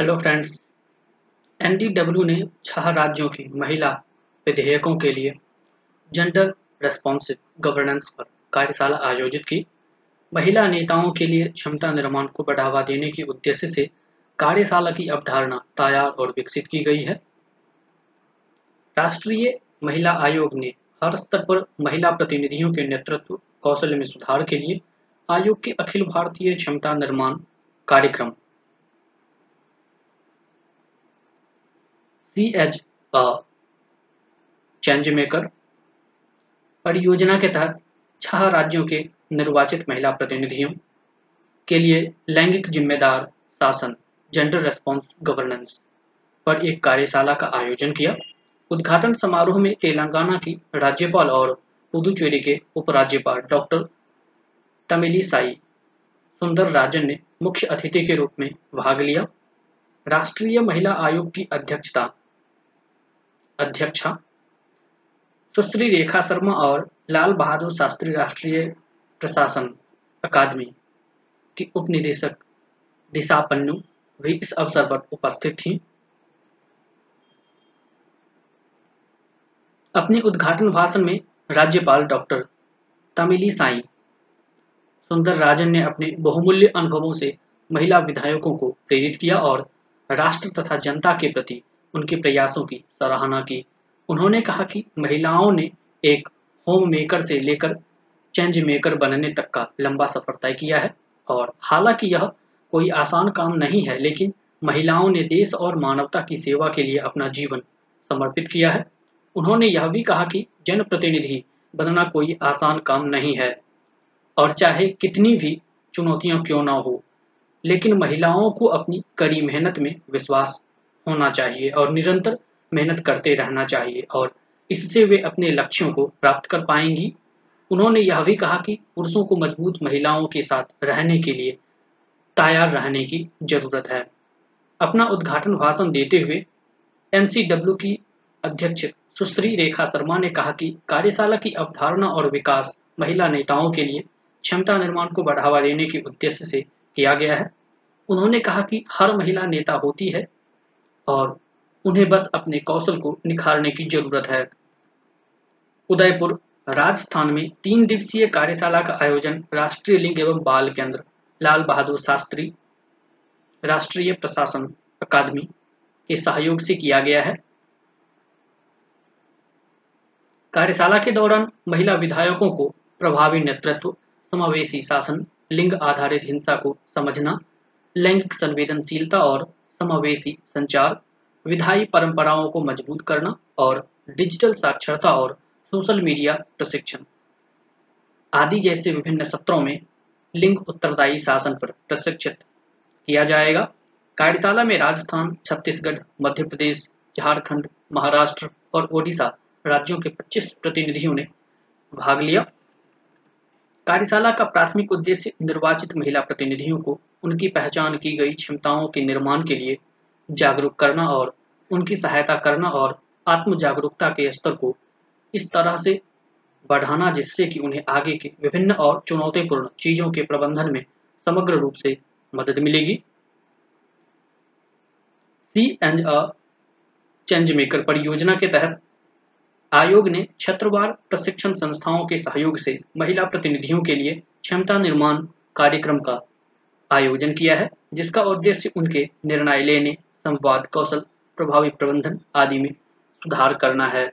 Hello friends एनडीडब्ल्यू ने छह राज्यों की महिला विधेयकों के लिए जेंडर रेस्पॉन्सिव गवर्नेंस पर कार्यशाला आयोजित की। महिला नेताओं के लिए क्षमता निर्माण को बढ़ावा देने के उद्देश्य से कार्यशाला की अवधारणा तैयार और विकसित की गई है। राष्ट्रीय महिला आयोग ने हर स्तर पर महिला प्रतिनिधियों के नेतृत्व कौशल में सुधार के लिए आयोग के अखिल भारतीय क्षमता निर्माण कार्यक्रम सी एच चेंज मेकर परियोजना के तहत छह राज्यों के निर्वाचित महिला प्रतिनिधियों के लिए लैंगिक जिम्मेदार शासन जेंडर रेस्पॉन्स गवर्नेंस पर एक कार्यशाला का आयोजन किया। उद्घाटन समारोह में तेलंगाना की राज्यपाल और पुदुचेरी के उपराज्यपाल डॉक्टर तमिलिसाई सुंदर राजन ने मुख्य अतिथि के रूप में भाग लिया। राष्ट्रीय महिला आयोग की अध्यक्षता अध्यक्षा। सुश्री रेखा शर्मा और लाल बहादुर शास्त्री राष्ट्रीय प्रशासन अकादमी की उप निदेशक दिशा पन्नू भी इस अवसर पर उपस्थित थी। अपने उद्घाटन भाषण में राज्यपाल डॉक्टर तमिली साई सुंदर राजन ने अपने बहुमूल्य अनुभवों से महिला विधायकों को प्रेरित किया और राष्ट्र तथा जनता के प्रति उनके प्रयासों की सराहना की। उन्होंने कहा कि महिलाओं ने एक होम मेकर से लेकर चेंज मेकर बनने तक का लंबा सफ़र तय किया है और हालाँकि यह कोई आसान काम नहीं है, लेकिन महिलाओं ने देश और मानवता की सेवा के लिए अपना जीवन समर्पित किया है। उन्होंने यह भी कहा कि जनप्रतिनिधि बनना कोई आसान काम नहीं है और चाहे कितनी भी चुनौतियाँ क्यों ना हो, लेकिन महिलाओं को अपनी कड़ी मेहनत में विश्वास होना चाहिए और निरंतर मेहनत करते रहना चाहिए और इससे वे अपने लक्ष्यों को प्राप्त कर पाएँगी। उन्होंने यह भी कहा कि पुरुषों को मज़बूत महिलाओं के साथ रहने के लिए तैयार रहने की ज़रूरत है। अपना उद्घाटन भाषण देते हुए एनसीडब्ल्यू की अध्यक्ष सुश्री रेखा शर्मा ने कहा कि कार्यशाला की अवधारणा और विकास महिला नेताओं के लिए क्षमता निर्माण को बढ़ावा देने के उद्देश्य से किया गया है। उन्होंने कहा कि हर महिला नेता होती है और उन्हें बस अपने कौशल को निखारने की ज़रूरत है। उदयपुर राजस्थान में तीन दिवसीय कार्यशाला का आयोजन राष्ट्रीय लिंग एवं बाल केंद्र, लाल बहादुर शास्त्री, राष्ट्रीय प्रशासन अकादमी के सहयोग से किया गया है। कार्यशाला के दौरान महिला विधायकों को प्रभावी नेतृत्व, समावेशी शासन, लिंग आधारित हिंसा को समझना, लैंगिक संवेदनशीलता और समावेशी संचार, विधायी परंपराओं को मज़बूत करना और डिजिटल साक्षरता और सोशल मीडिया प्रशिक्षण आदि जैसे विभिन्न सत्रों में लिंग उत्तरदायी शासन पर प्रशिक्षित किया जाएगा। कार्यशाला में राजस्थान, छत्तीसगढ़, मध्य प्रदेश, झारखंड, महाराष्ट्र और ओडिशा राज्यों के 25 प्रतिनिधियों ने भाग लिया। कार्यशाला का प्राथमिक उद्देश्य निर्वाचित महिला प्रतिनिधियों को उनकी पहचान की गई क्षमताओं के निर्माण के लिए जागरूक करना और उनकी सहायता करना और आत्म जागरूकता के स्तर को इस तरह से बढ़ाना जिससे कि उन्हें आगे के विभिन्न और चुनौतीपूर्ण चीज़ों के प्रबंधन में समग्र रूप से मदद मिलेगी। C and A change maker परियोजना के तहत आयोग ने क्षेत्रवार प्रशिक्षण संस्थाओं के सहयोग से महिला प्रतिनिधियों के लिए क्षमता निर्माण कार्यक्रम का आयोजन किया है, जिसका उद्देश्य उनके निर्णय लेने, संवाद, कौशल, प्रभावी प्रबंधन आदि में सुधार करना है।